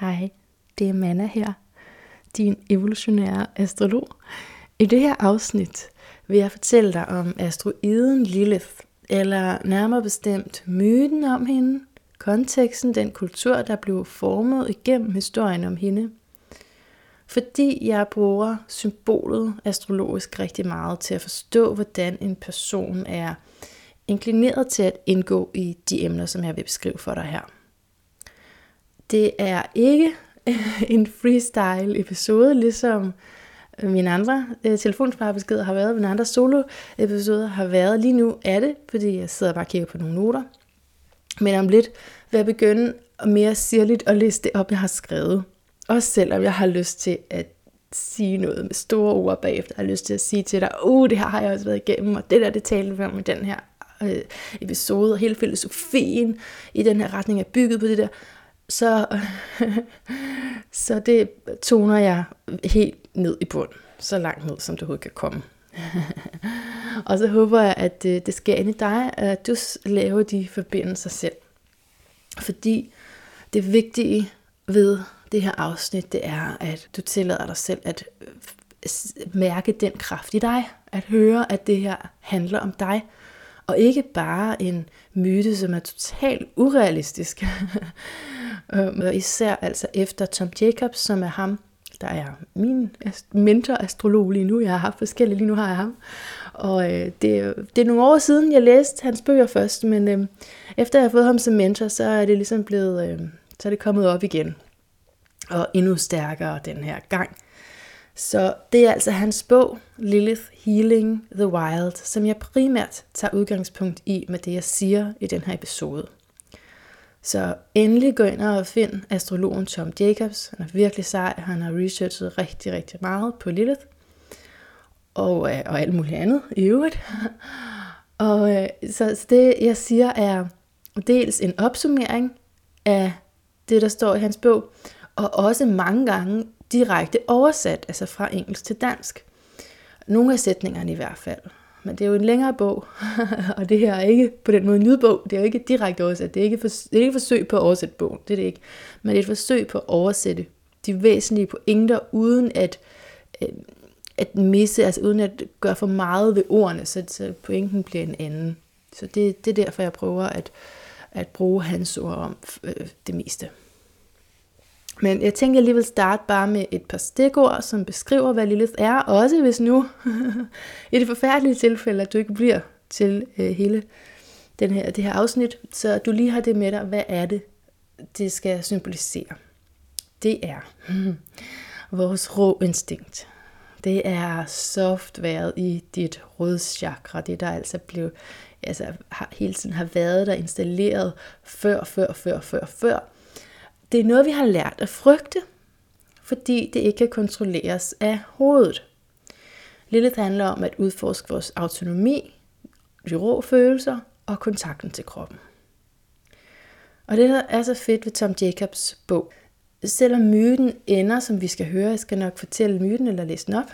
Hej, det er Manna her, din evolutionære astrolog. I det her afsnit vil jeg fortælle dig om asteroiden Lilith, eller nærmere bestemt myten om hende, konteksten, den kultur, der blev formet igennem historien om hende. Fordi jeg bruger symbolet astrologisk rigtig meget til at forstå, hvordan en person er inklineret til at indgå i de emner, som jeg vil beskrive for dig her. Det er ikke en freestyle episode, ligesom mine andre øh, telefonsparebeskeder har været, mine andre solo-episoder har været. Lige nu er det, fordi jeg sidder bare og kigger på nogle noter. Men om lidt vil jeg begynde mere sirligt at læse det op, jeg har skrevet. Også selvom jeg har lyst til at sige noget med store ord bagefter. Jeg har lyst til at sige til dig, uh, det her har jeg også været igennem, og det der, det talte vi om i den her øh, episode, og hele filosofien i den her retning er bygget på det der så, så det toner jeg helt ned i bund, så langt ned, som det overhovedet kan komme. og så håber jeg, at det, det sker inde i dig, at du laver de forbindelser selv. Fordi det vigtige ved det her afsnit, det er, at du tillader dig selv at øh, mærke den kraft i dig. At høre, at det her handler om dig. Og ikke bare en myte, som er totalt urealistisk. Øhm, og især altså efter Tom Jacobs, som er ham, der er min mentor-astrolog lige nu. Jeg har haft forskellige, lige nu har jeg ham. Og øh, det, det er nogle år siden, jeg læste hans bøger først, men øh, efter jeg har fået ham som mentor, så er det ligesom blevet, øh, så er det kommet op igen. Og endnu stærkere den her gang. Så det er altså hans bog, Lilith Healing the Wild, som jeg primært tager udgangspunkt i med det, jeg siger i den her episode. Så endelig gå ind og find astrologen Tom Jacobs. Han er virkelig sej. Han har researchet rigtig, rigtig meget på Lilith. Og, øh, og alt muligt andet i øvrigt. og øh, så, så det, jeg siger, er dels en opsummering af det, der står i hans bog, og også mange gange direkte oversat, altså fra engelsk til dansk. Nogle af sætningerne i hvert fald. Men det er jo en længere bog, og det her er ikke på den måde en lydbog, det er jo ikke direkte oversat, det er ikke, for, det er ikke et forsøg på at oversætte bogen, det er det ikke, men det er et forsøg på at oversætte de væsentlige pointer, uden at, øh, at misse, altså uden at gøre for meget ved ordene, så, så pointen bliver en anden. Så det, det er derfor, jeg prøver at, at bruge hans ord om øh, det meste. Men jeg tænker jeg lige vil starte bare med et par stikord, som beskriver, hvad Lilith er, også hvis nu, i det forfærdelige tilfælde, at du ikke bliver til øh, hele den her, det her afsnit, så du lige har det med dig, hvad er det, det skal symbolisere. Det er vores rå instinkt. Det er softværet i dit rødchakra, det der altså blev, altså har, hele tiden har været der installeret før, før, før, før, før, det er noget, vi har lært at frygte, fordi det ikke kan kontrolleres af hovedet. Lilith handler om at udforske vores autonomi, de rå følelser og kontakten til kroppen. Og det, der er så fedt ved Tom Jacobs bog, selvom myten ender, som vi skal høre, jeg skal nok fortælle myten eller læse den op,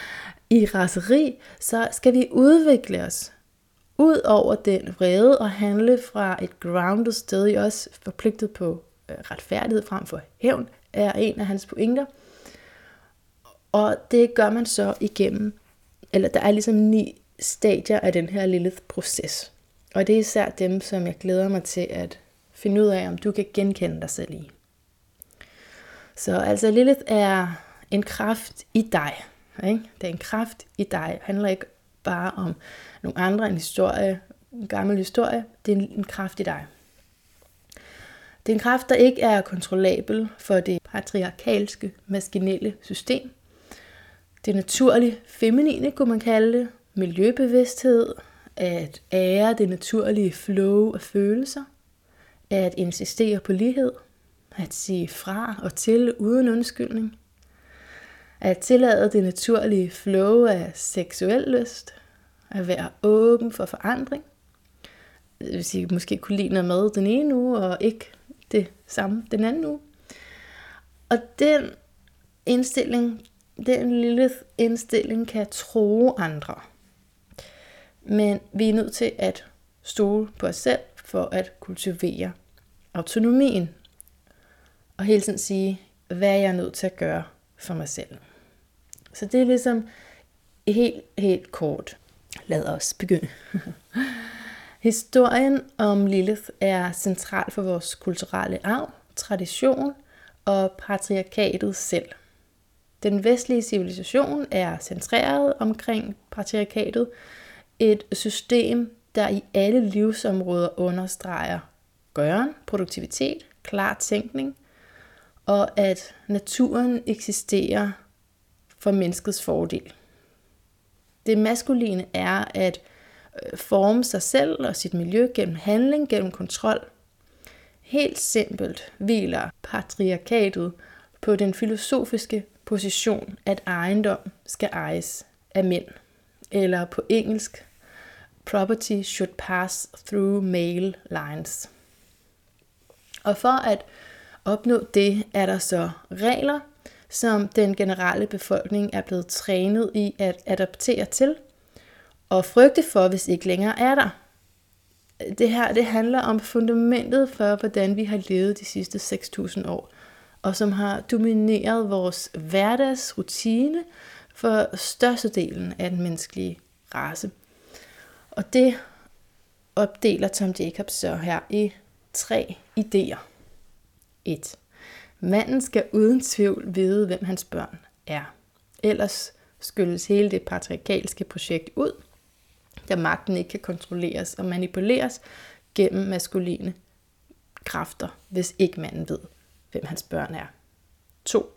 i raseri, så skal vi udvikle os ud over den vrede og handle fra et grounded sted, i os forpligtet på Øh, retfærdighed frem for hævn, er en af hans pointer. Og det gør man så igennem, eller der er ligesom ni stadier af den her lille proces. Og det er især dem, som jeg glæder mig til at finde ud af, om du kan genkende dig selv i. Så altså Lilith er en kraft i dig. Ikke? Det er en kraft i dig. Det handler ikke bare om nogle andre, en historie, en gammel historie. Det er en kraft i dig. Det er en kraft, der ikke er kontrollabel for det patriarkalske, maskinelle system. Det naturlige feminine, kunne man kalde det. Miljøbevidsthed, at ære det naturlige flow af følelser, at insistere på lighed, at sige fra og til uden undskyldning, at tillade det naturlige flow af seksuel lyst, at være åben for forandring, det vil sige, måske kunne lide noget med den ene uge, og ikke det samme den anden uge. Og den indstilling, den lille indstilling kan tro andre. Men vi er nødt til at stole på os selv for at kultivere autonomien. og hele tiden sige, hvad er jeg nødt til at gøre for mig selv. Så det er ligesom helt, helt kort. Lad os begynde. Historien om Lilith er central for vores kulturelle arv, tradition og patriarkatet selv. Den vestlige civilisation er centreret omkring patriarkatet, et system, der i alle livsområder understreger gøren, produktivitet, klar tænkning, og at naturen eksisterer for menneskets fordel. Det maskuline er at Øh, forme sig selv og sit miljø gennem handling, gennem kontrol. Helt simpelt hviler patriarkatet på den filosofiske position, at ejendom skal ejes af mænd. Eller på engelsk, property should pass through male lines. Og for at opnå det, er der så regler, som den generelle befolkning er blevet trænet i at adaptere til, og frygte for, hvis ikke længere er der. Det her det handler om fundamentet for, hvordan vi har levet de sidste 6.000 år, og som har domineret vores hverdagsrutine for størstedelen af den menneskelige race. Og det opdeler Tom Jacobs så her i tre idéer. 1. Manden skal uden tvivl vide, hvem hans børn er. Ellers skyldes hele det patriarkalske projekt ud, da magten ikke kan kontrolleres og manipuleres gennem maskuline kræfter, hvis ikke manden ved, hvem hans børn er. 2.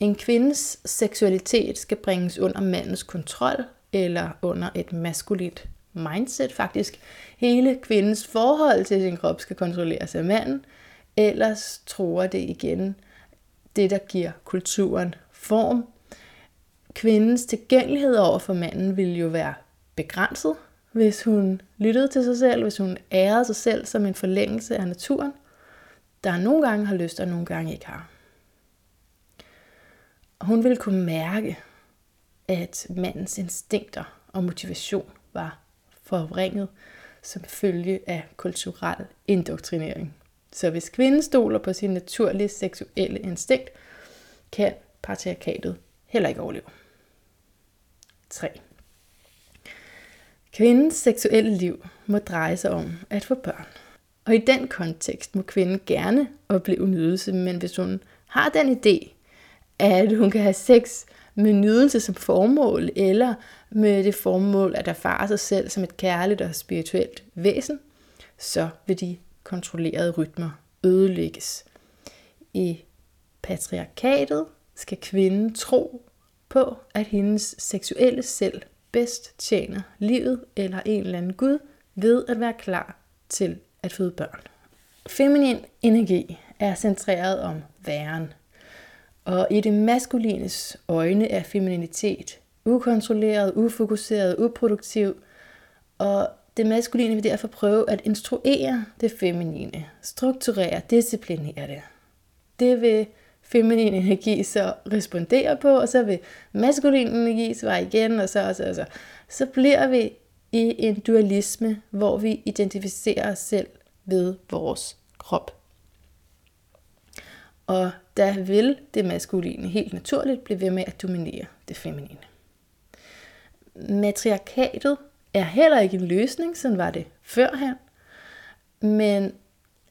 En kvindes seksualitet skal bringes under mandens kontrol eller under et maskulint mindset. Faktisk hele kvindens forhold til sin krop skal kontrolleres af manden, ellers tror det igen det, der giver kulturen form. Kvindens tilgængelighed over for manden vil jo være begrænset, hvis hun lyttede til sig selv, hvis hun ærede sig selv som en forlængelse af naturen, der nogle gange har lyst og nogle gange ikke har. Hun ville kunne mærke, at mandens instinkter og motivation var forvrænget som følge af kulturel indoktrinering. Så hvis kvinden stoler på sin naturlige seksuelle instinkt, kan patriarkatet heller ikke overleve. 3. Kvindens seksuelle liv må dreje sig om at få børn. Og i den kontekst må kvinden gerne opleve nydelse, men hvis hun har den idé, at hun kan have sex med nydelse som formål, eller med det formål at erfare sig selv som et kærligt og spirituelt væsen, så vil de kontrollerede rytmer ødelægges. I patriarkatet skal kvinden tro på, at hendes seksuelle selv bedst tjener livet eller en eller anden Gud ved at være klar til at føde børn. Feminin energi er centreret om væren, og i det maskulines øjne er femininitet ukontrolleret, ufokuseret, uproduktiv, og det maskuline vil derfor prøve at instruere det feminine, strukturere, disciplinere det. Det vil feminin energi så respondere på, og så vil maskulin energi svare igen, og så, og så, og så. Så bliver vi i en dualisme, hvor vi identificerer os selv ved vores krop. Og der vil det maskuline helt naturligt blive ved med at dominere det feminine. Matriarkatet er heller ikke en løsning, sådan var det førhen, men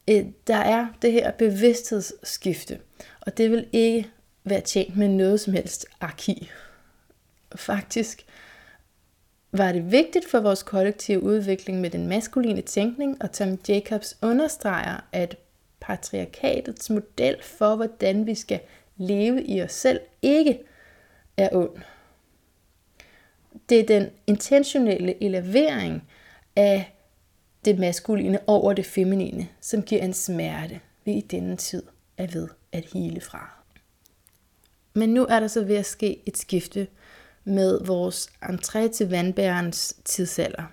øh, der er det her bevidsthedsskifte, og det vil ikke være tjent med noget som helst arkiv. Faktisk var det vigtigt for vores kollektive udvikling med den maskuline tænkning, og Tom Jacobs understreger, at patriarkatets model for, hvordan vi skal leve i os selv, ikke er ond. Det er den intentionelle elevering af det maskuline over det feminine, som giver en smerte, i denne tid er ved at hele fra. Men nu er der så ved at ske et skifte med vores entré til vandbærens tidsalder.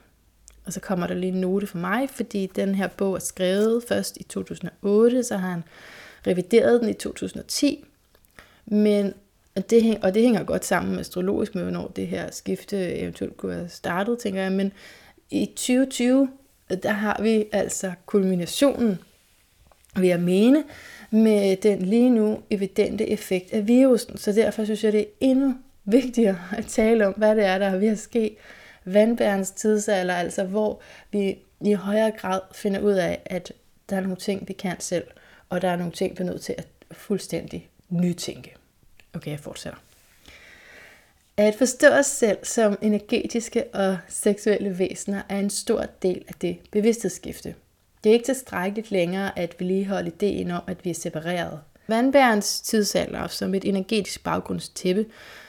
Og så kommer der lige en note for mig, fordi den her bog er skrevet først i 2008, så har han revideret den i 2010. Men det, og det hænger godt sammen med astrologisk med, hvornår det her skifte eventuelt kunne have startet, tænker jeg. Men i 2020, der har vi altså kulminationen, vil jeg mene, med den lige nu evidente effekt af virusen. Så derfor synes jeg, det er endnu vigtigere at tale om, hvad det er, der er ved at ske. Vandbærens tidsalder, altså hvor vi i højere grad finder ud af, at der er nogle ting, vi kan selv, og der er nogle ting, vi er nødt til at fuldstændig nytænke. Okay, jeg fortsætter. At forstå os selv som energetiske og seksuelle væsener er en stor del af det bevidsthedsskifte. Det er ikke tilstrækkeligt længere at vedligeholde ideen om, at vi er separeret. Vandbærens tidsalder som et energetisk baggrundstæppe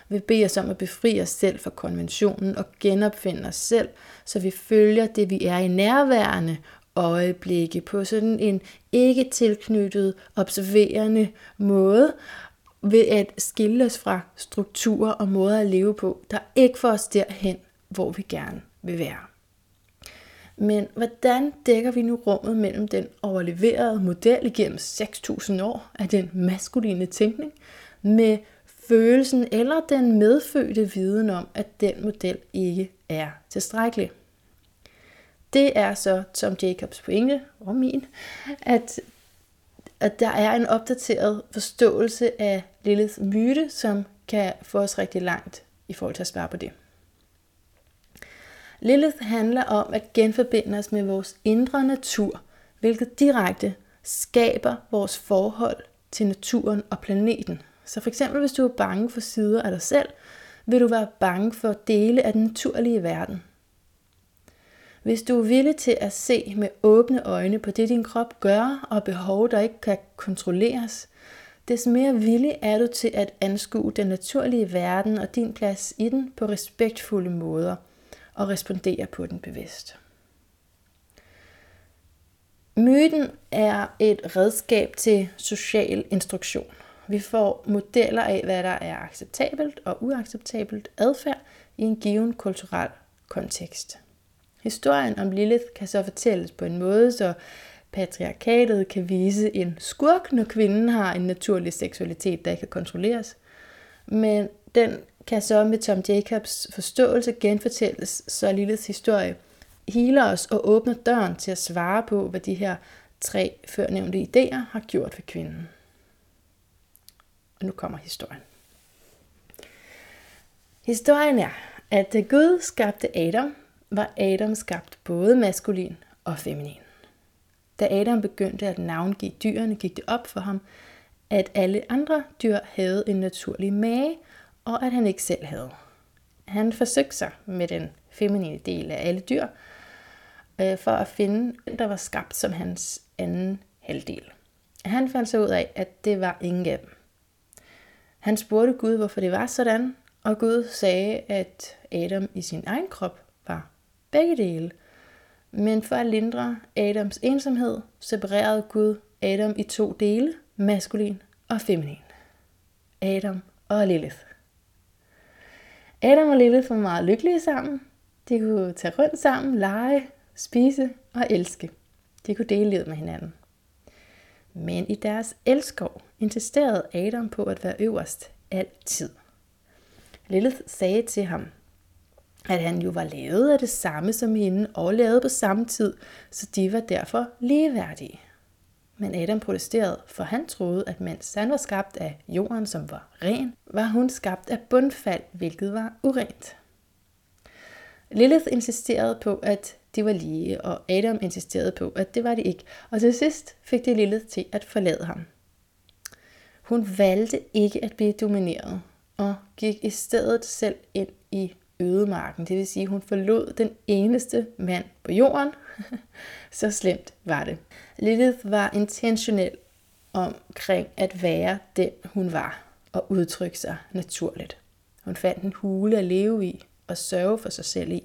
vil bede os om at befri os selv fra konventionen og genopfinde os selv, så vi følger det, vi er i nærværende øjeblikke på sådan en ikke tilknyttet, observerende måde, ved at skille os fra strukturer og måder at leve på, der ikke får os derhen, hvor vi gerne vil være. Men hvordan dækker vi nu rummet mellem den overleverede model igennem 6.000 år af den maskuline tænkning, med følelsen eller den medfødte viden om, at den model ikke er tilstrækkelig? Det er så Tom Jacobs pointe, og min, at, at der er en opdateret forståelse af Liliths myte, som kan få os rigtig langt i forhold til at svare på det. Lilith handler om at genforbinde os med vores indre natur, hvilket direkte skaber vores forhold til naturen og planeten. Så for eksempel hvis du er bange for sider af dig selv, vil du være bange for dele af den naturlige verden. Hvis du er villig til at se med åbne øjne på det, din krop gør og behov, der ikke kan kontrolleres, des mere villig er du til at anskue den naturlige verden og din plads i den på respektfulde måder og respondere på den bevidst. Myten er et redskab til social instruktion. Vi får modeller af, hvad der er acceptabelt og uacceptabelt adfærd i en given kulturel kontekst. Historien om Lilith kan så fortælles på en måde, så patriarkatet kan vise en skurk, når kvinden har en naturlig seksualitet, der ikke kan kontrolleres. Men den kan så med Tom Jacobs forståelse genfortælles, så Liliths historie healer os og åbner døren til at svare på, hvad de her tre førnævnte idéer har gjort for kvinden. Og nu kommer historien. Historien er, at da Gud skabte Adam, var Adam skabt både maskulin og feminin. Da Adam begyndte at navngive dyrene, gik det op for ham, at alle andre dyr havde en naturlig mage, og at han ikke selv havde. Han forsøgte sig med den feminine del af alle dyr, øh, for at finde, den, der var skabt som hans anden halvdel. Han fandt så ud af, at det var ingen af dem. Han spurgte Gud, hvorfor det var sådan, og Gud sagde, at Adam i sin egen krop var begge dele. Men for at lindre Adams ensomhed, separerede Gud Adam i to dele, maskulin og feminin. Adam og Lilith. Adam og Lilith var meget lykkelige sammen. De kunne tage rundt sammen, lege, spise og elske. De kunne dele livet med hinanden. Men i deres elskov insisterede Adam på at være øverst altid. Lilith sagde til ham, at han jo var lavet af det samme som hende og lavet på samme tid, så de var derfor ligeværdige. Men Adam protesterede, for han troede, at mens han var skabt af jorden, som var ren, var hun skabt af bundfald, hvilket var urent. Lilith insisterede på, at de var lige, og Adam insisterede på, at det var de ikke. Og til sidst fik det Lilith til at forlade ham. Hun valgte ikke at blive domineret, og gik i stedet selv ind i ødemarken. Det vil sige, at hun forlod den eneste mand på jorden. Så slemt var det. Lilith var intentionel omkring at være den, hun var, og udtrykke sig naturligt. Hun fandt en hule at leve i og sørge for sig selv i.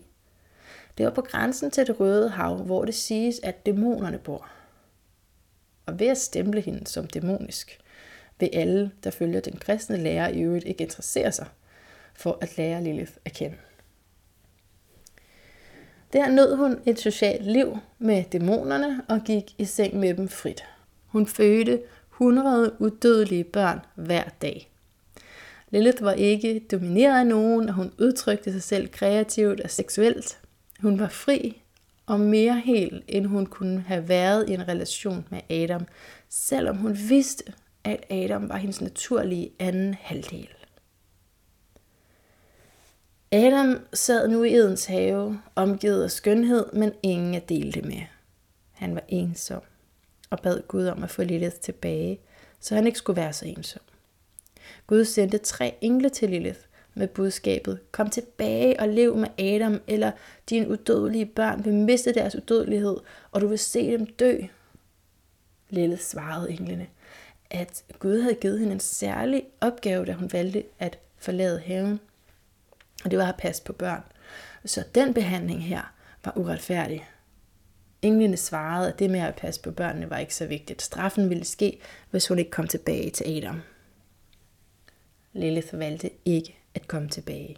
Det var på grænsen til det røde hav, hvor det siges, at dæmonerne bor. Og ved at stemple hende som dæmonisk, vil alle, der følger den kristne lærer i øvrigt ikke interessere sig for at lære Lilith at kende. Der nød hun et socialt liv med dæmonerne og gik i seng med dem frit. Hun fødte 100 udødelige børn hver dag. Lilith var ikke domineret af nogen, og hun udtrykte sig selv kreativt og seksuelt. Hun var fri og mere hel, end hun kunne have været i en relation med Adam, selvom hun vidste, at Adam var hendes naturlige anden halvdel. Adam sad nu i Edens have, omgivet af skønhed, men ingen at dele det med. Han var ensom og bad Gud om at få Lilith tilbage, så han ikke skulle være så ensom. Gud sendte tre engle til Lilith med budskabet, kom tilbage og lev med Adam, eller dine udødelige børn vil miste deres udødelighed, og du vil se dem dø. Lilith svarede englene, at Gud havde givet hende en særlig opgave, da hun valgte at forlade haven. Og det var at passe på børn. Så den behandling her var uretfærdig. Englene svarede, at det med at passe på børnene var ikke så vigtigt. Straffen ville ske, hvis hun ikke kom tilbage til Adam. Lilith valgte ikke at komme tilbage.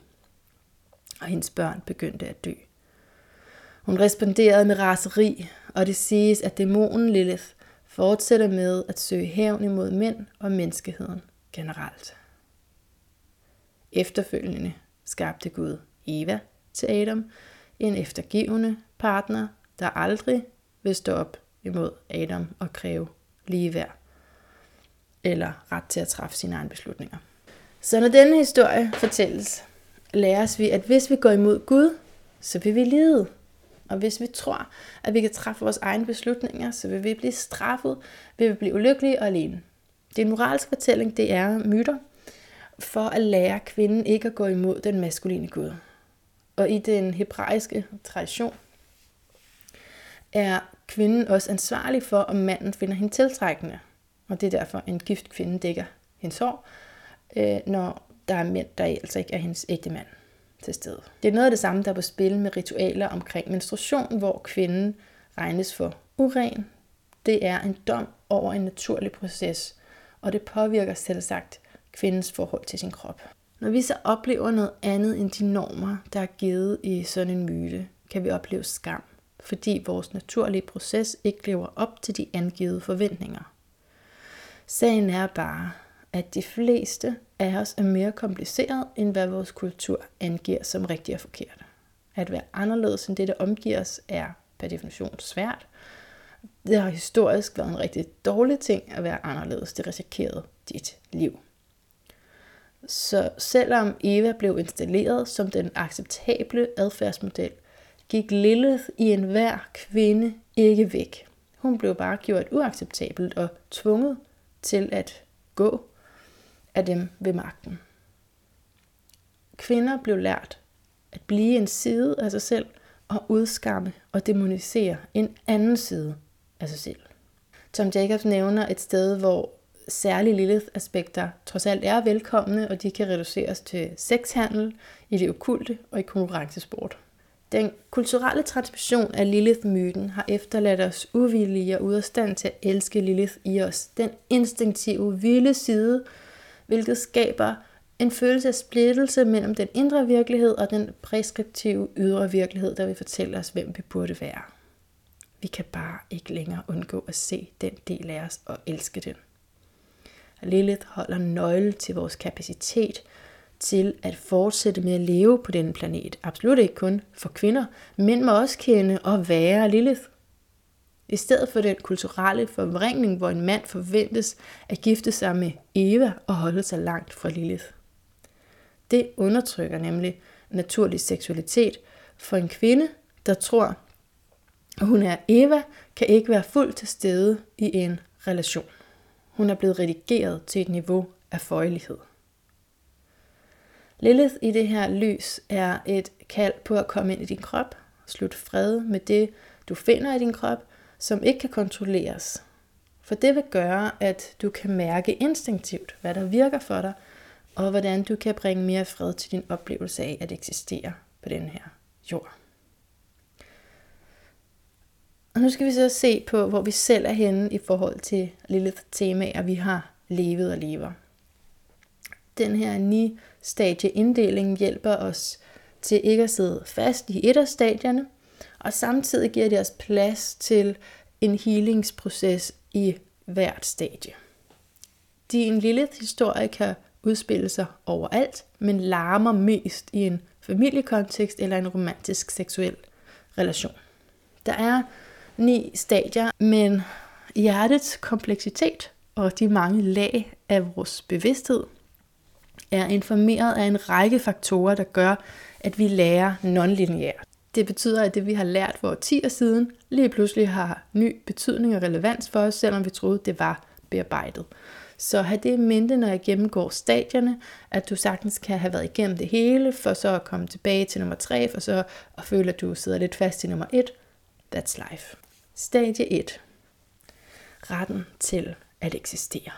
Og hendes børn begyndte at dø. Hun responderede med raseri, og det siges, at dæmonen Lilith fortsætter med at søge hævn imod mænd og menneskeheden generelt. Efterfølgende skabte Gud Eva til Adam, en eftergivende partner, der aldrig vil stå op imod Adam og kræve ligeværd eller ret til at træffe sine egne beslutninger. Så når denne historie fortælles, læres vi, at hvis vi går imod Gud, så vil vi lide. Og hvis vi tror, at vi kan træffe vores egne beslutninger, så vil vi blive straffet, vi vil blive ulykkelige og alene. Det er en moralsk fortælling, det er myter, for at lære kvinden ikke at gå imod den maskuline Gud. Og i den hebraiske tradition er kvinden også ansvarlig for, om manden finder hende tiltrækkende. Og det er derfor, en gift kvinde dækker hendes hår, øh, når der er mænd, der altså ikke er hendes ægte mand til stede. Det er noget af det samme, der er på spil med ritualer omkring menstruation, hvor kvinden regnes for uren. Det er en dom over en naturlig proces, og det påvirker selvsagt kvindens forhold til sin krop. Når vi så oplever noget andet end de normer, der er givet i sådan en myte, kan vi opleve skam, fordi vores naturlige proces ikke lever op til de angivede forventninger. Sagen er bare, at de fleste af os er mere kompliceret, end hvad vores kultur angiver som rigtigt og forkert. At være anderledes end det, der omgiver os, er per definition svært. Det har historisk været en rigtig dårlig ting at være anderledes. Det risikerede dit liv. Så selvom Eva blev installeret som den acceptable adfærdsmodel, gik Lilith i enhver kvinde ikke væk. Hun blev bare gjort uacceptabelt og tvunget til at gå af dem ved magten. Kvinder blev lært at blive en side af sig selv og udskamme og demonisere en anden side af sig selv. Tom Jacobs nævner et sted, hvor særlige Lilith-aspekter trods alt er velkomne, og de kan reduceres til sexhandel, i det okulte og i konkurrencesport. Den kulturelle transmission af Lilith-myten har efterladt os uvillige og ude af stand til at elske Lilith i os. Den instinktive, vilde side, hvilket skaber en følelse af splittelse mellem den indre virkelighed og den preskriptive ydre virkelighed, der vil fortælle os, hvem vi burde være. Vi kan bare ikke længere undgå at se den del af os og elske den. Lilith holder nøgle til vores kapacitet til at fortsætte med at leve på denne planet. Absolut ikke kun for kvinder. Mænd må også kende og være Lilith. I stedet for den kulturelle forvrængning, hvor en mand forventes at gifte sig med Eva og holde sig langt fra Lilith. Det undertrykker nemlig naturlig seksualitet, for en kvinde, der tror, at hun er Eva, kan ikke være fuldt til stede i en relation. Hun er blevet redigeret til et niveau af føjelighed. Lilith i det her lys er et kald på at komme ind i din krop, slut fred med det, du finder i din krop, som ikke kan kontrolleres. For det vil gøre, at du kan mærke instinktivt, hvad der virker for dig, og hvordan du kan bringe mere fred til din oplevelse af at eksistere på den her jord. Og nu skal vi så se på, hvor vi selv er henne i forhold til lille temaer, vi har levet og lever. Den her ni stadie inddeling hjælper os til ikke at sidde fast i et af stadierne, og samtidig giver det os plads til en healingsproces i hvert stadie. Din lille historie kan udspille sig overalt, men larmer mest i en familiekontekst eller en romantisk seksuel relation. Der er ni stadier, men Hjertets kompleksitet og de mange lag af vores bevidsthed er informeret af en række faktorer, der gør, at vi lærer nonlineært. Det betyder, at det vi har lært for 10 år siden, lige pludselig har ny betydning og relevans for os, selvom vi troede, det var bearbejdet. Så have det i mente, når jeg gennemgår stadierne, at du sagtens kan have været igennem det hele, for så at komme tilbage til nummer 3, for så at føle, at du sidder lidt fast i nummer 1. That's life. Stadie 1. Retten til at eksistere.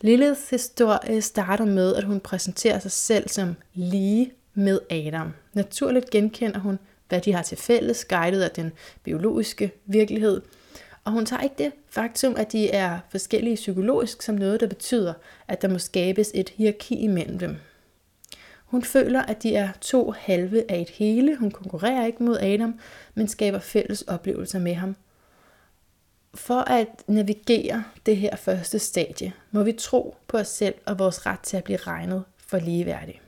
Liliths historie starter med, at hun præsenterer sig selv som lige med Adam. Naturligt genkender hun, hvad de har til fælles, guidet af den biologiske virkelighed. Og hun tager ikke det faktum, at de er forskellige psykologisk, som noget, der betyder, at der må skabes et hierarki imellem dem. Hun føler, at de er to halve af et hele. Hun konkurrerer ikke mod Adam, men skaber fælles oplevelser med ham. For at navigere det her første stadie, må vi tro på os selv og vores ret til at blive regnet for ligeværdige.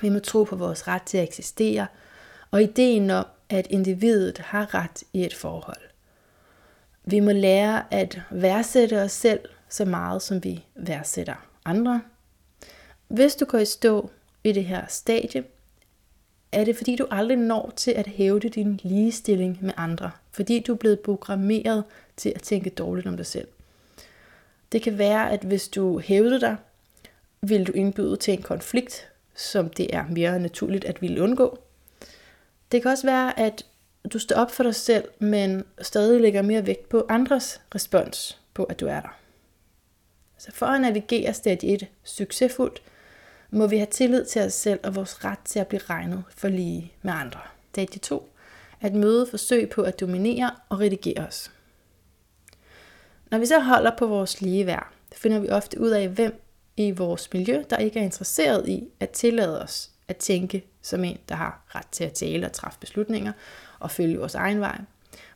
Vi må tro på vores ret til at eksistere, og ideen om, at individet har ret i et forhold. Vi må lære at værdsætte os selv så meget, som vi værdsætter andre. Hvis du går i stå i det her stadie, er det fordi du aldrig når til at hævde din ligestilling med andre, fordi du er blevet programmeret til at tænke dårligt om dig selv. Det kan være, at hvis du hævder dig, vil du indbyde til en konflikt, som det er mere naturligt at ville undgå. Det kan også være, at du står op for dig selv, men stadig lægger mere vægt på andres respons på, at du er der. Så for at navigere stadie 1 succesfuldt, må vi have tillid til os selv og vores ret til at blive regnet for lige med andre. Stadie 2. At møde forsøg på at dominere og redigere os. Når vi så holder på vores ligeværd, finder vi ofte ud af, hvem i vores miljø, der ikke er interesseret i at tillade os at tænke som en, der har ret til at tale og træffe beslutninger og følge vores egen vej.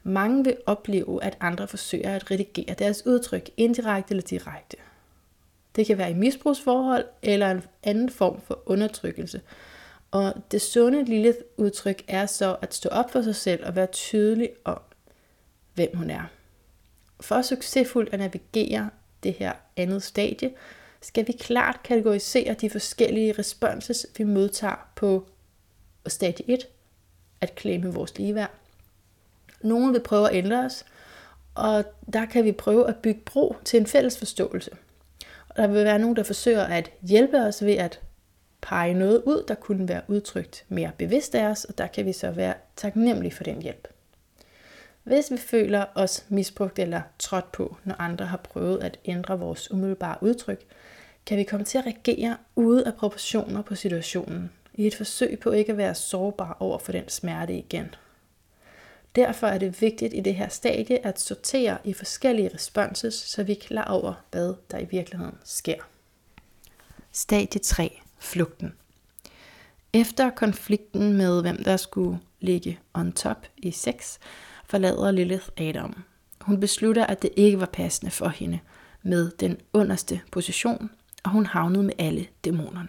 Mange vil opleve, at andre forsøger at redigere deres udtryk indirekte eller direkte. Det kan være i misbrugsforhold eller en anden form for undertrykkelse. Og det sunde lille udtryk er så at stå op for sig selv og være tydelig om, hvem hun er. For succesfuldt at navigere det her andet stadie, skal vi klart kategorisere de forskellige responses, vi modtager på stadie 1, at klemme vores ligeværd. Nogle vil prøve at ændre os, og der kan vi prøve at bygge bro til en fælles forståelse. Der vil være nogen, der forsøger at hjælpe os ved at pege noget ud, der kunne være udtrykt mere bevidst af os, og der kan vi så være taknemmelige for den hjælp. Hvis vi føler os misbrugt eller trådt på, når andre har prøvet at ændre vores umiddelbare udtryk, kan vi komme til at reagere ude af proportioner på situationen, i et forsøg på ikke at være sårbar over for den smerte igen. Derfor er det vigtigt i det her stadie at sortere i forskellige responses, så vi er klar over, hvad der i virkeligheden sker. Stadie 3. Flugten. Efter konflikten med, hvem der skulle ligge on top i sex, forlader Lilith Adam. Hun beslutter, at det ikke var passende for hende med den underste position, og hun havnede med alle dæmonerne.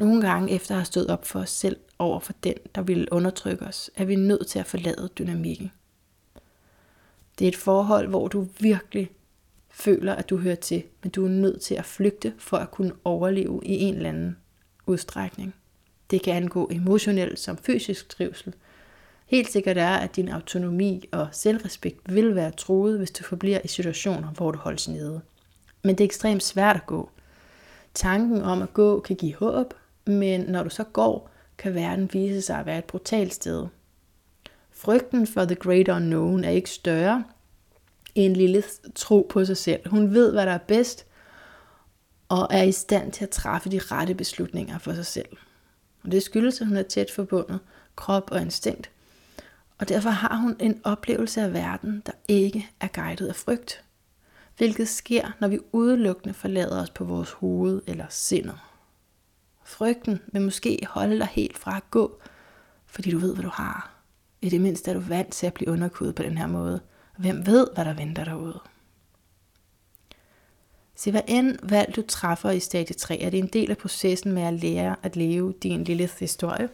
Nogle gange efter at have stået op for os selv over for den, der ville undertrykke os, er vi nødt til at forlade dynamikken. Det er et forhold, hvor du virkelig føler, at du hører til, men du er nødt til at flygte for at kunne overleve i en eller anden udstrækning. Det kan angå emotionelt som fysisk trivsel. Helt sikkert er, at din autonomi og selvrespekt vil være truet, hvis du forbliver i situationer, hvor du holdes nede. Men det er ekstremt svært at gå. Tanken om at gå kan give håb, men når du så går, kan verden vise sig at være et brutalt sted. Frygten for the great unknown er ikke større end lille tro på sig selv. Hun ved, hvad der er bedst, og er i stand til at træffe de rette beslutninger for sig selv. Og det skyldes, at hun er tæt forbundet krop og instinkt. Og derfor har hun en oplevelse af verden, der ikke er guidet af frygt. Hvilket sker, når vi udelukkende forlader os på vores hoved eller sindet. Frygten vil måske holde dig helt fra at gå, fordi du ved, hvad du har. I det mindste er du vant til at blive underkudet på den her måde. Hvem ved, hvad der venter derude? Se, hvad end valg du træffer i stadie 3, er det en del af processen med at lære at leve din lille historie.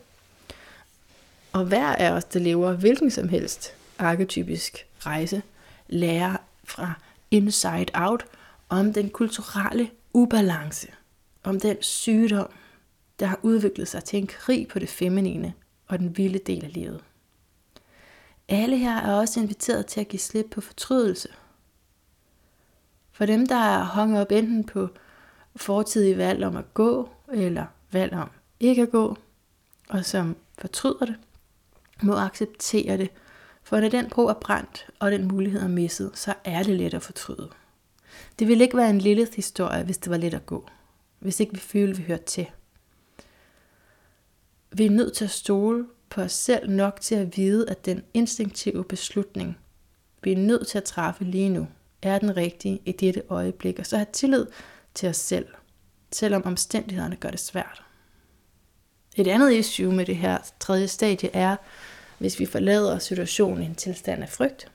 Og hver af os, der lever hvilken som helst arketypisk rejse, lærer fra inside out om den kulturelle ubalance, om den sygdom, der har udviklet sig til en krig på det feminine og den vilde del af livet. Alle her er også inviteret til at give slip på fortrydelse. For dem, der er hængt op enten på fortidige valg om at gå, eller valg om ikke at gå, og som fortryder det, må acceptere det. For når den bro er brændt, og den mulighed er misset, så er det let at fortryde. Det ville ikke være en lille historie, hvis det var let at gå. Hvis ikke vi følte, vi hørte til. Vi er nødt til at stole på os selv nok til at vide, at den instinktive beslutning, vi er nødt til at træffe lige nu, er den rigtige i dette øjeblik, og så have tillid til os selv, selvom omstændighederne gør det svært. Et andet issue med det her tredje stadie er, hvis vi forlader situationen i en tilstand af frygt.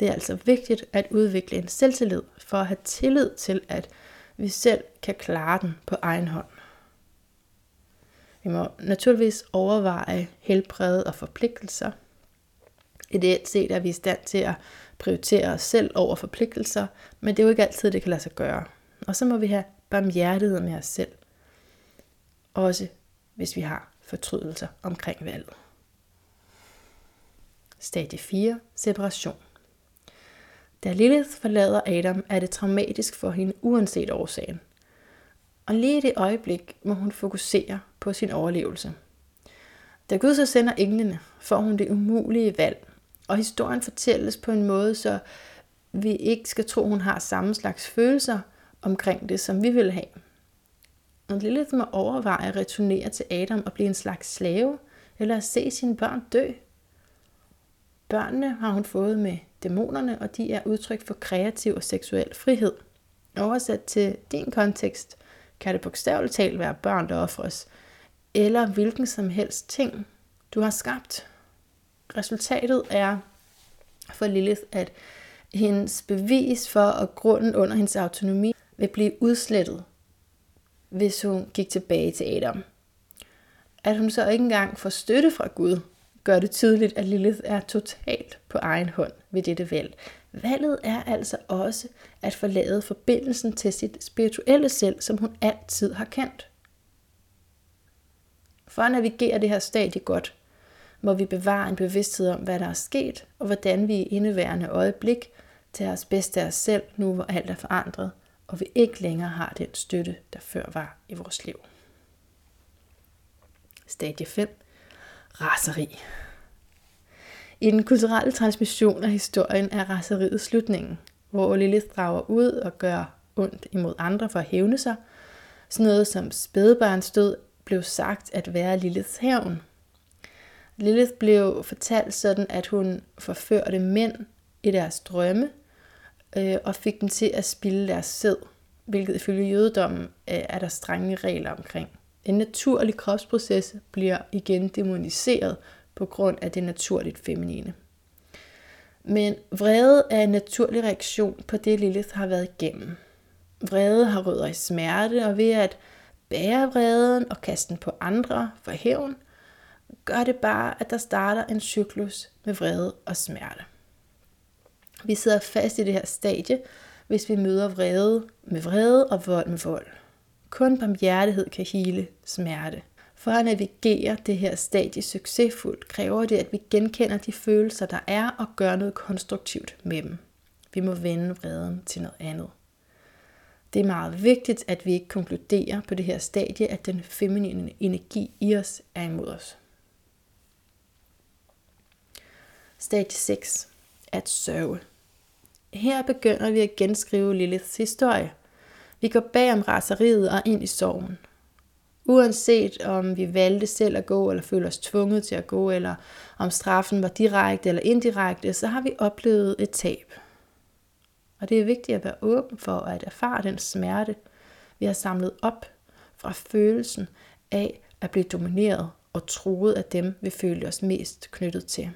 Det er altså vigtigt at udvikle en selvtillid for at have tillid til, at vi selv kan klare den på egen hånd. Vi må naturligvis overveje helbred og forpligtelser. Ideelt set er vi i stand til at prioritere os selv over forpligtelser, men det er jo ikke altid, det kan lade sig gøre. Og så må vi have barmhjertighed med os selv. Også hvis vi har fortrydelser omkring valget. Stadie 4. Separation. Da Lilith forlader Adam, er det traumatisk for hende uanset årsagen. Og lige i det øjeblik må hun fokusere på sin overlevelse. Da Gud så sender englene, får hun det umulige valg, og historien fortælles på en måde, så vi ikke skal tro, hun har samme slags følelser omkring det, som vi vil have. Og Lilith må overveje at returnere til Adam og blive en slags slave, eller at se sine børn dø. Børnene har hun fået med dæmonerne, og de er udtryk for kreativ og seksuel frihed. Oversat til din kontekst kan det bogstaveligt talt være børn, der offres, eller hvilken som helst ting, du har skabt. Resultatet er for Lilith, at hendes bevis for og grunden under hendes autonomi vil blive udslettet, hvis hun gik tilbage til Adam. At hun så ikke engang får støtte fra Gud, gør det tydeligt, at Lilith er totalt på egen hånd ved dette valg. Valget er altså også at forlade forbindelsen til sit spirituelle selv, som hun altid har kendt. For at navigere det her stadie godt, må vi bevare en bevidsthed om, hvad der er sket, og hvordan vi i indeværende øjeblik tager os bedst af os selv, nu hvor alt er forandret, og vi ikke længere har den støtte, der før var i vores liv. Stadie 5. Raseri. I den kulturelle transmission af historien er raseriet slutningen, hvor Lilith drager ud og gør ondt imod andre for at hævne sig. Sådan noget som spædbarnsdød blev sagt at være Liliths hævn. Lilith blev fortalt sådan, at hun forførte mænd i deres drømme, øh, og fik dem til at spille deres sæd, hvilket ifølge jødedommen øh, er der strenge regler omkring. En naturlig kropsproces bliver igen demoniseret på grund af det naturligt feminine. Men vrede er en naturlig reaktion på det, Lilith har været igennem. Vrede har rødder i smerte, og ved at bære vreden og kaste den på andre for hævn, gør det bare, at der starter en cyklus med vrede og smerte. Vi sidder fast i det her stadie, hvis vi møder vrede med vrede og vold med vold. Kun barmhjertighed kan hele smerte. For at navigere det her stadie succesfuldt, kræver det, at vi genkender de følelser, der er, og gør noget konstruktivt med dem. Vi må vende vreden til noget andet. Det er meget vigtigt, at vi ikke konkluderer på det her stadie, at den feminine energi i os er imod os. Stadie 6. At sørge. Her begynder vi at genskrive Liliths historie. Vi går bag om raseriet og ind i sorgen. Uanset om vi valgte selv at gå, eller føler os tvunget til at gå, eller om straffen var direkte eller indirekte, så har vi oplevet et tab. Og det er vigtigt at være åben for at erfare den smerte, vi har samlet op fra følelsen af at blive domineret og troet af dem, vi følte os mest knyttet til.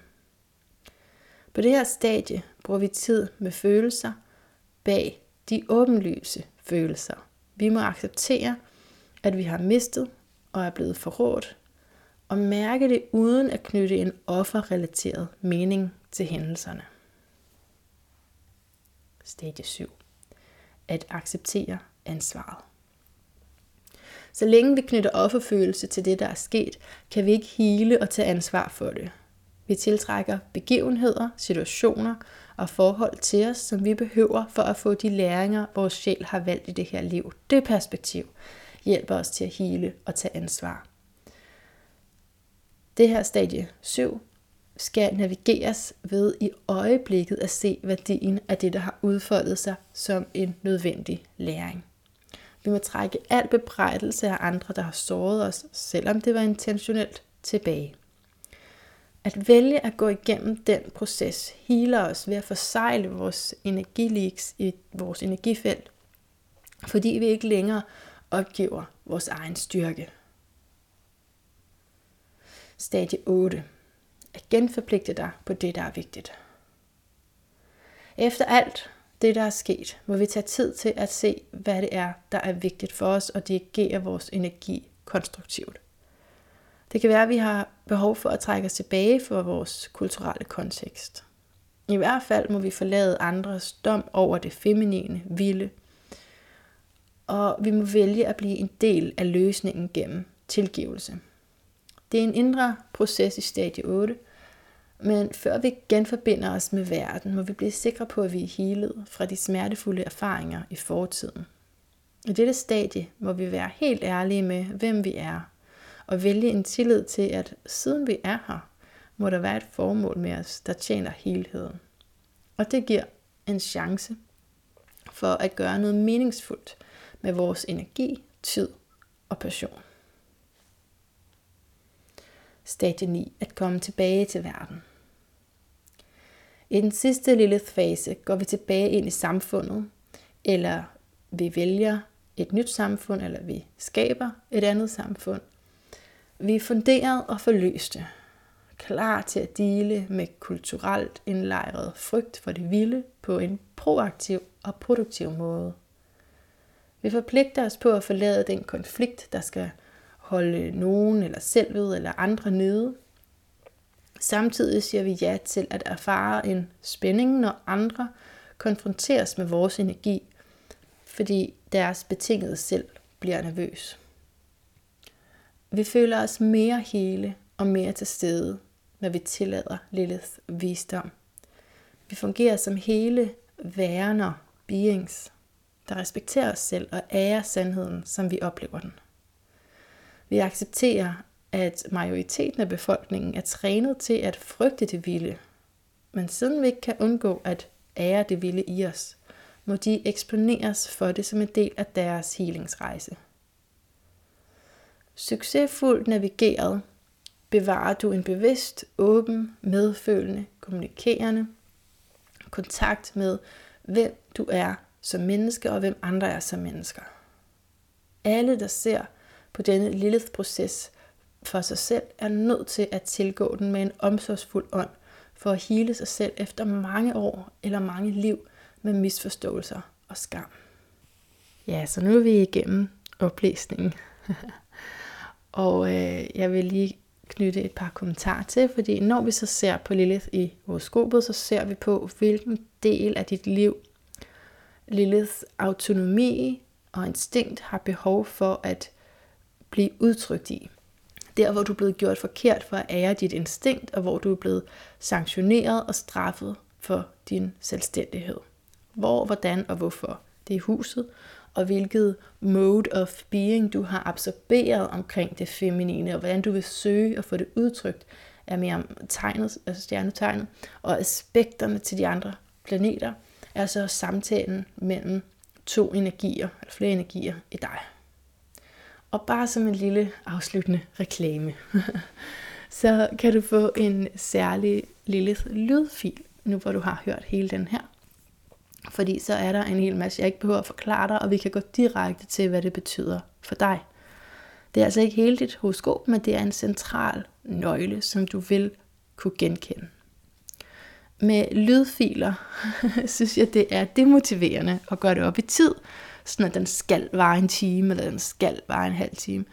På det her stadie bruger vi tid med følelser bag de åbenlyse følelser. Vi må acceptere, at vi har mistet og er blevet forrådt, og mærke det uden at knytte en offerrelateret mening til hændelserne. Stadie 7. At acceptere ansvaret. Så længe vi knytter offerfølelse til det, der er sket, kan vi ikke hele og tage ansvar for det. Vi tiltrækker begivenheder, situationer og forhold til os, som vi behøver for at få de læringer, vores sjæl har valgt i det her liv. Det perspektiv hjælper os til at hele og tage ansvar. Det her stadie 7 skal navigeres ved i øjeblikket at se værdien af det, der har udfoldet sig som en nødvendig læring. Vi må trække al bebrejdelse af andre, der har såret os, selvom det var intentionelt, tilbage. At vælge at gå igennem den proces healer os ved at forsejle vores energileaks i vores energifelt, fordi vi ikke længere opgiver vores egen styrke. Stadie 8. At genforpligte dig på det, der er vigtigt. Efter alt det, der er sket, må vi tage tid til at se, hvad det er, der er vigtigt for os, og dirigere vores energi konstruktivt. Det kan være, at vi har behov for at trække os tilbage for vores kulturelle kontekst. I hvert fald må vi forlade andres dom over det feminine, vilde, og vi må vælge at blive en del af løsningen gennem tilgivelse. Det er en indre proces i stadie 8, men før vi genforbinder os med verden, må vi blive sikre på, at vi er helet fra de smertefulde erfaringer i fortiden. I dette stadie må vi være helt ærlige med, hvem vi er, og vælge en tillid til, at siden vi er her, må der være et formål med os, der tjener helheden. Og det giver en chance for at gøre noget meningsfuldt med vores energi, tid og passion. Stadie 9. At komme tilbage til verden. I den sidste lille fase går vi tilbage ind i samfundet, eller vi vælger et nyt samfund, eller vi skaber et andet samfund. Vi er funderet og forløste, klar til at dele med kulturelt indlejret frygt for det vilde på en proaktiv og produktiv måde. Vi forpligter os på at forlade den konflikt, der skal holde nogen eller selvet eller andre nede. Samtidig siger vi ja til at erfare en spænding, når andre konfronteres med vores energi, fordi deres betingede selv bliver nervøs. Vi føler os mere hele og mere til stede, når vi tillader Lilith visdom. Vi fungerer som hele værner, beings, der respekterer os selv og ærer sandheden, som vi oplever den. Vi accepterer, at majoriteten af befolkningen er trænet til at frygte det vilde. Men siden vi ikke kan undgå at ære det vilde i os, må de eksponeres for det som en del af deres healingsrejse. Succesfuldt navigeret bevarer du en bevidst, åben, medfølende, kommunikerende kontakt med, hvem du er som menneske og hvem andre er som mennesker. Alle, der ser på denne lille proces for sig selv, er nødt til at tilgå den med en omsorgsfuld ånd for at hele sig selv efter mange år eller mange liv med misforståelser og skam. Ja, så nu er vi igennem oplæsningen. og øh, jeg vil lige knytte et par kommentarer til, fordi når vi så ser på Lilith i horoskopet, så ser vi på, hvilken del af dit liv Liliths autonomi og instinkt har behov for at blive udtrykt i. Der, hvor du er blevet gjort forkert for at ære dit instinkt, og hvor du er blevet sanktioneret og straffet for din selvstændighed. Hvor, hvordan og hvorfor. Det er huset, og hvilket mode of being du har absorberet omkring det feminine, og hvordan du vil søge at få det udtrykt, er mere om tegnet, altså stjernetegnet, og aspekterne til de andre planeter, er så samtalen mellem to energier, eller flere energier i dig. Og bare som en lille afsluttende reklame, så kan du få en særlig lille lydfil, nu hvor du har hørt hele den her. Fordi så er der en hel masse, jeg ikke behøver at forklare dig, og vi kan gå direkte til, hvad det betyder for dig. Det er altså ikke hele dit horoskop, men det er en central nøgle, som du vil kunne genkende. Med lydfiler synes jeg, det er demotiverende at gøre det op i tid, sådan at den skal vare en time, eller den skal vare en halv time.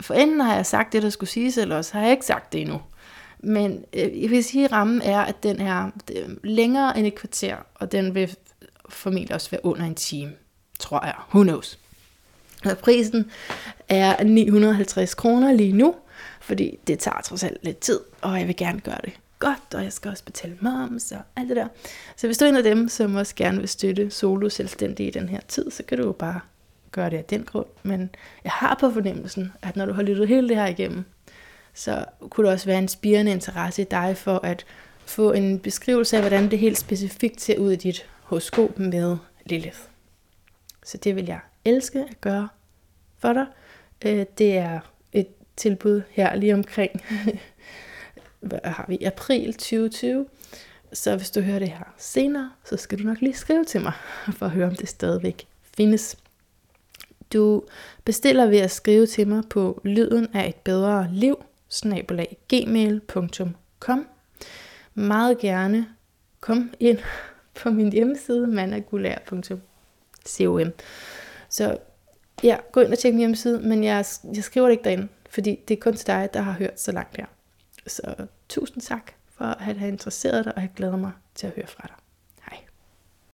For enten har jeg sagt det, der skulle siges, eller også har jeg ikke sagt det endnu. Men øh, jeg vil sige, at rammen er, at den er øh, længere end et kvarter, og den vil formentlig også være under en time, tror jeg. Who knows? Og prisen er 950 kroner lige nu, fordi det tager trods alt lidt tid, og jeg vil gerne gøre det godt, og jeg skal også betale moms og alt det der. Så hvis du er en af dem, som også gerne vil støtte solo selvstændig i den her tid, så kan du jo bare gøre det af den grund. Men jeg har på fornemmelsen, at når du har lyttet hele det her igennem, så kunne det også være en spirende interesse i dig for at få en beskrivelse af, hvordan det helt specifikt ser ud i dit horoskop med Lilith. Så det vil jeg elske at gøre for dig. Øh, det er et tilbud her lige omkring, hvad har vi, april 2020. Så hvis du hører det her senere, så skal du nok lige skrive til mig, for at høre, om det stadigvæk findes. Du bestiller ved at skrive til mig på lyden af et bedre liv, gmail.com. Meget gerne kom ind på min hjemmeside, managulær.com. Så ja, gå ind og tjek min hjemmeside, men jeg, jeg skriver det ikke derinde, fordi det er kun til dig, der har hørt så langt her. Så tusind tak for at have interesseret dig, og jeg glæder mig til at høre fra dig.